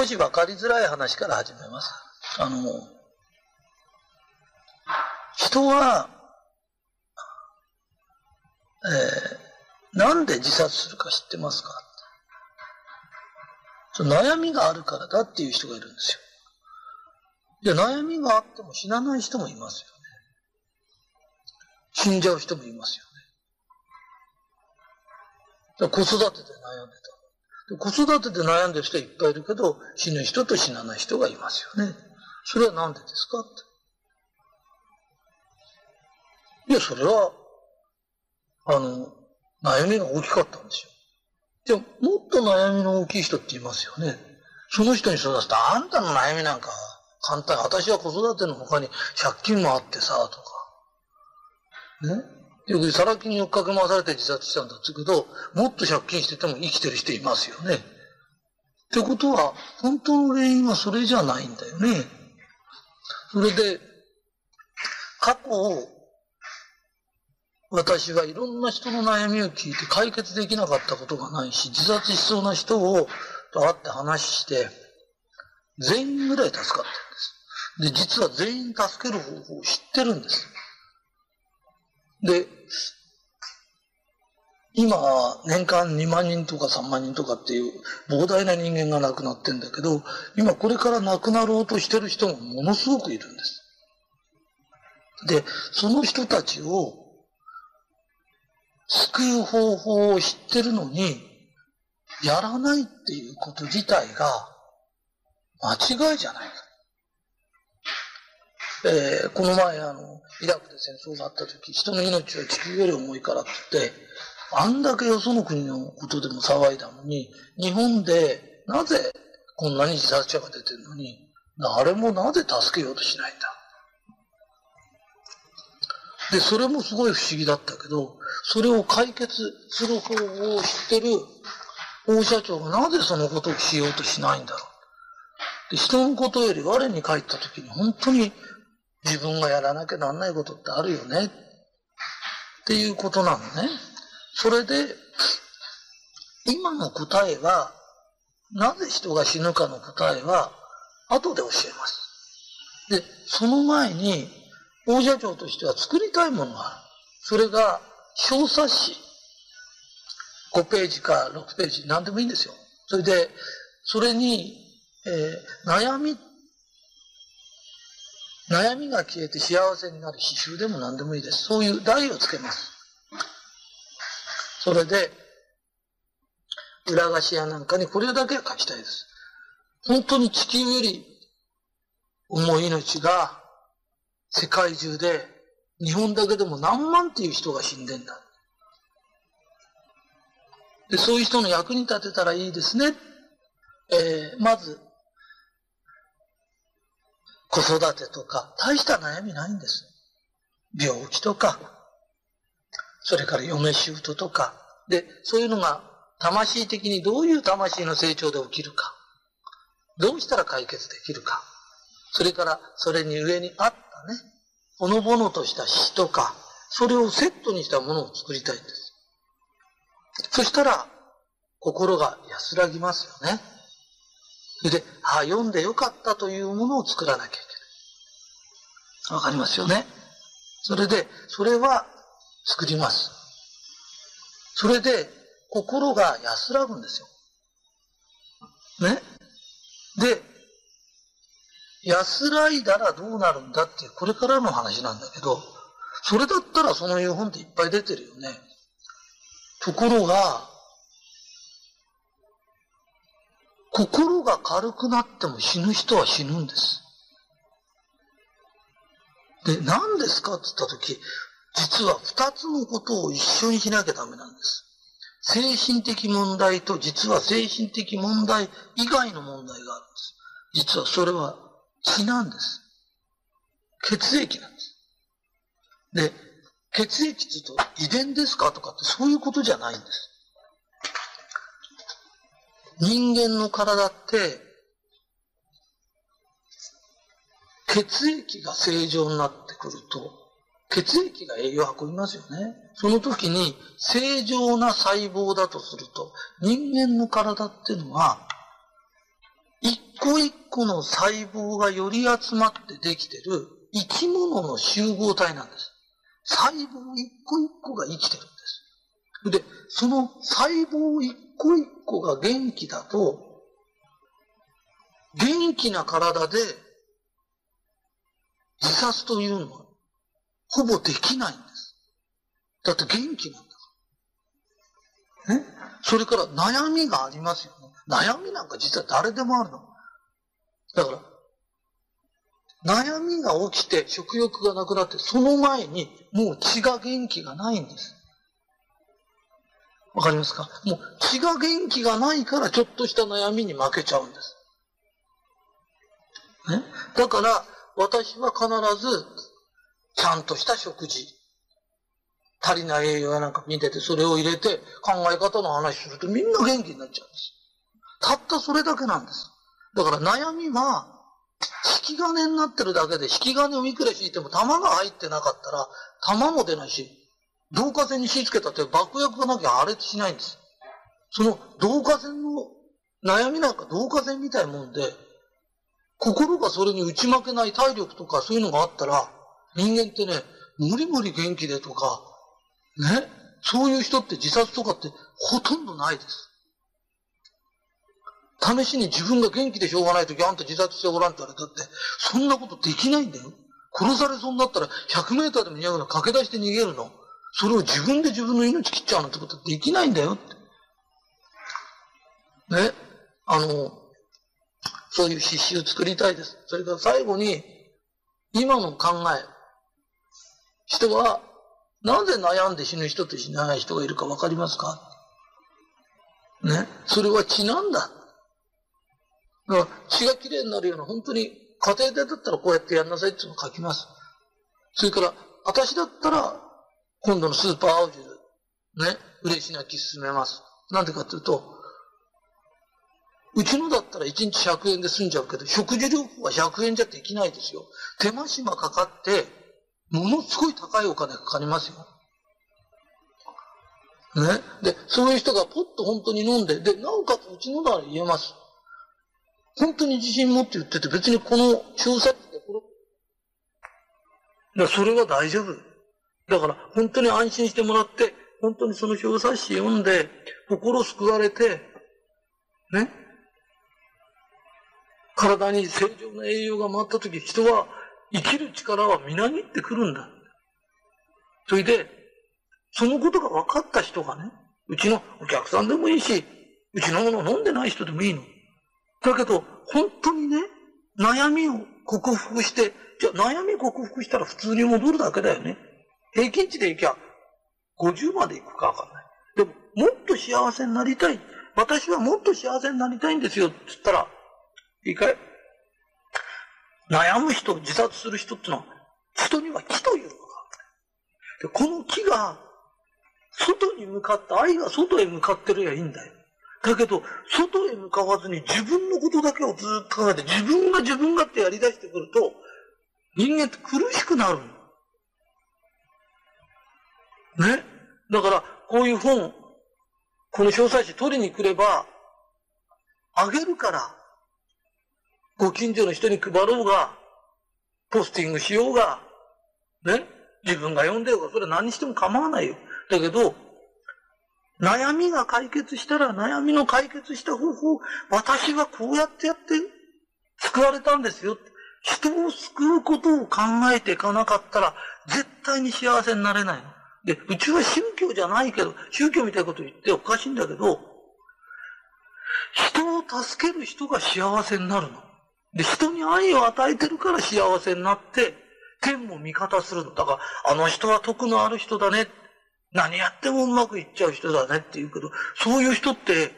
少し分かりづらい話から始めます。あの、人は、えー、なんで自殺するか知ってますか？そ悩みがあるからだっていう人がいるんですよ。で、悩みがあっても死なない人もいますよね。死んじゃう人もいますよね。子育てで悩んでた。子育てで悩んでる人はいっぱいいるけど、死ぬ人と死なない人がいますよね。それは何でですかって。いや、それは、あの、悩みが大きかったんですよ。じゃもっと悩みの大きい人っていますよね。その人に育てたあんたの悩みなんか簡単。私は子育ての他に借金もあってさ、とか。ね。よくサラ金に追っかけ回されて自殺したんだって言うけど、もっと借金してても生きてる人いますよね。ってことは、本当の原因はそれじゃないんだよね。それで、過去を私はいろんな人の悩みを聞いて解決できなかったことがないし、自殺しそうな人をと会って話して、全員ぐらい助かってるんです。で、実は全員助ける方法を知ってるんです。で、今、年間2万人とか3万人とかっていう膨大な人間が亡くなってんだけど、今これから亡くなろうとしてる人もものすごくいるんです。で、その人たちを救う方法を知ってるのに、やらないっていうこと自体が間違いじゃないか。えー、この前あの、イラクで戦争があった時、人の命は地球より重いからって言って、あんだけよその国のことでも騒いだのに、日本でなぜこんなに自殺者が出てるのに、誰もなぜ助けようとしないんだ？で、それもすごい不思議だったけど、それを解決する方法を知ってる大社長がなぜそのことをしようとしないんだろう？で人のことより我に返った時に本当に自分がやらなきゃなんないことってあるよね。っていうことなのね。それで、今の答えは、なぜ人が死ぬかの答えは、後で教えます。で、その前に、大社長としては作りたいものがある。それが、小冊子。5ページか6ページ、何でもいいんですよ。それで、それに、えー、悩み、悩みが消えて幸せになる刺繍でも何でもいいです。そういう題をつけます。それで、裏菓子屋なんかにこれだけは書きたいです。本当に地球より重い命が世界中で日本だけでも何万っていう人が死んでんだ。で、そういう人の役に立てたらいいですね。えー、まず、子育てとか、大した悩みないんです。病気とか、それから嫁姑とか、で、そういうのが魂的にどういう魂の成長で起きるか、どうしたら解決できるか、それからそれに上にあったね、ほのぼのとした詩とか、それをセットにしたものを作りたいんです。そしたら、心が安らぎますよね。それで、ああ、読んでよかったというものを作らなきゃいけない。わかりますよね。それで、それは作ります。それで、心が安らぐんですよ。ね？で、安らいだらどうなるんだっていう、これからの話なんだけど、それだったらそのいう本っていっぱい出てるよね。ところが、心が軽くなっても死ぬ人は死ぬんです。で、何ですか？って言ったとき、実は二つのことを一緒にしなきゃダメなんです。精神的問題と実は精神的問題以外の問題があるんです。実はそれは血なんです。血液なんです。で、血液って言うと遺伝ですか？とかってそういうことじゃないんです。人間の体って、血液が正常になってくると、血液が栄養を運びますよね。その時に正常な細胞だとすると、人間の体っていうのは、一個一個の細胞がより集まってできてる生き物の集合体なんです。細胞一個一個が生きてるんです。で、その細胞一個一個が元気だと、元気な体で自殺というのはほぼできないんです。だって元気なんだねそれから悩みがありますよね。悩みなんか実は誰でもあるの。だから、悩みが起きて食欲がなくなって、その前にもう血が元気がないんです。わかりますか？もう血が元気がないからちょっとした悩みに負けちゃうんです。ね？だから、私は必ず、ちゃんとした食事。足りない栄養やなんか見てて、それを入れて考え方の話するとみんな元気になっちゃうんです。たったそれだけなんです。だから悩みは、引き金になってるだけで、引き金をいくら引いても弾が入ってなかったら、弾も出ないし、導火線に火つけたって爆薬がなきゃ破裂しないんです。その導火線の悩みなんか導火線みたいなもんで、心がそれに打ち負けない体力とかそういうのがあったら、人間ってね、無理無理元気でとか、ね、そういう人って自殺とかってほとんどないです。試しに自分が元気でしょうがないときあんた自殺してごらんって言われたって、そんなことできないんだよ。殺されそうになったら100メーターでも200の駆け出して逃げるの。それを自分で自分の命切っちゃうなんてことはできないんだよって。ね？あの、そういう刺繍を作りたいです。それから最後に、今の考え。人は、なぜ悩んで死ぬ人と死なない人がいるかわかりますか？ね？それは血なんだ。だから血がきれいになるような、本当に家庭でだったらこうやってやんなさいっていうのを書きます。それから、私だったら、今度のスーパー青汁、ね、嬉し泣き進めます。なんでかっていうと、うちのだったら1日100円で済んじゃうけど、食事療法は100円じゃできないですよ。手間暇かかって、ものすごい高いお金かかりますよ。ね？で、そういう人がポッと本当に飲んで、で、なおかつうちのなら言えます。本当に自信持って言ってて、別にこの小冊子でこれ、それは大丈夫。だから、本当に安心してもらって、本当にその小冊子読んで、心救われて、ね。体に正常な栄養が回った時、人は生きる力はみなぎってくるんだ。それで、そのことが分かった人がね、うちのお客さんでもいいし、うちのもの飲んでない人でもいいの。だけど、本当にね、悩みを克服して、じゃあ悩み克服したら普通に戻るだけだよね。平均値でいきゃ、50までいくかわかんない。でも、もっと幸せになりたい。私はもっと幸せになりたいんですよ。って言ったら、いいかい？悩む人、自殺する人ってのは、人には木というのがある。で、この木が、外に向かって、愛が外へ向かってるやいいんだよ。だけど、外へ向かわずに自分のことだけをずっと考えて、自分が自分がってやり出してくると、人間って苦しくなるね。だから、こういう本、この詳細誌取りに来れば、あげるから、ご近所の人に配ろうが、ポスティングしようが、ね。自分が読んでようが、それは何しても構わないよ。だけど、悩みが解決したら悩みの解決した方法、私はこうやってやって救われたんですよ。人を救うことを考えていかなかったら、絶対に幸せになれない。で、うちは宗教じゃないけど、宗教みたいなこと言っておかしいんだけど、人を助ける人が幸せになるの。で、人に愛を与えてるから幸せになって、天も味方するの。だから、あの人は徳のある人だね。何やってもうまくいっちゃう人だねって言うけど、そういう人って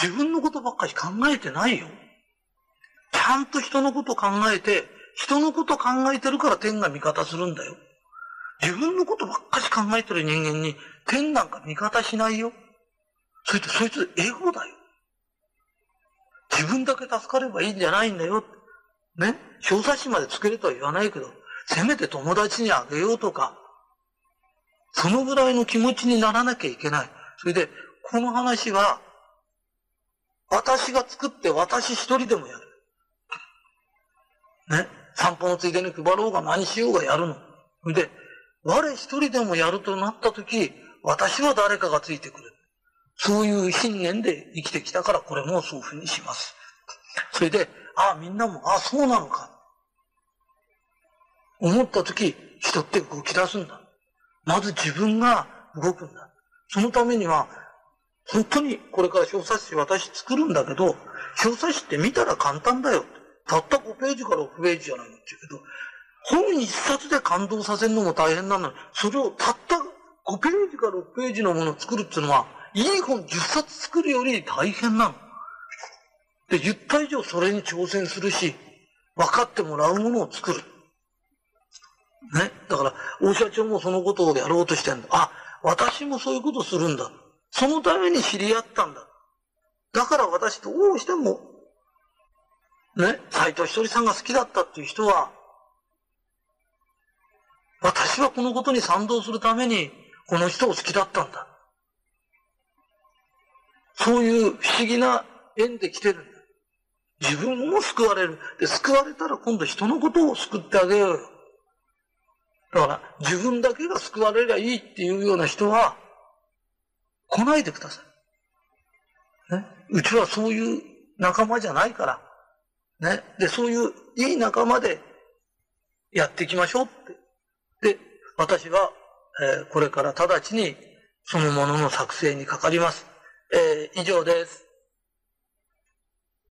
自分のことばっかり考えてないよ。ちゃんと人のこと考えて、人のこと考えてるから天が味方するんだよ。自分のことばっかり考えてる人間に天なんか味方しないよ。そいつ、そいつエゴだよ。自分だけ助かればいいんじゃないんだよ。ね？小冊子まで作れとは言わないけど、せめて友達にあげようとか、そのぐらいの気持ちにならなきゃいけない。それで、この話は、私が作って私一人でもやる。ね？散歩のついでに配ろうが何しようがやるの。で、我一人でもやるとなった時、私は誰かがついてくる。そういう信念で生きてきたからこれもそういうふうにします。それで、ああ、みんなも、ああ、そうなのか。思った時、人って動き出すんだ。まず自分が動くんだ。そのためには、本当にこれから小冊子私作るんだけど、小冊子って見たら簡単だよ。たった5ページから6ページじゃないのって言うけど、本一冊で感動させるのも大変なのに、それをたった5ページか6ページのものを作るっていうのは、いい本10冊作るより大変なの。で、10回以上それに挑戦するし、分かってもらうものを作る。ね。だから、大社長もそのことをやろうとしてんだ。あ、私もそういうことするんだ。そのために知り合ったんだ。だから私どうしても、ね、斎藤ひとりさんが好きだったっていう人は、私はこのことに賛同するために、この人を好きだったんだ。そういう不思議な縁で来てるんだ。自分も救われる。で、救われたら今度人のことを救ってあげようよ。だから、自分だけが救われりゃいいっていうような人は、来ないでください。ね？うちはそういう仲間じゃないから。ね？で、そういういい仲間でやっていきましょうって。で、私は、えー、これから直ちにそのものの作成にかかります。えー、以上です。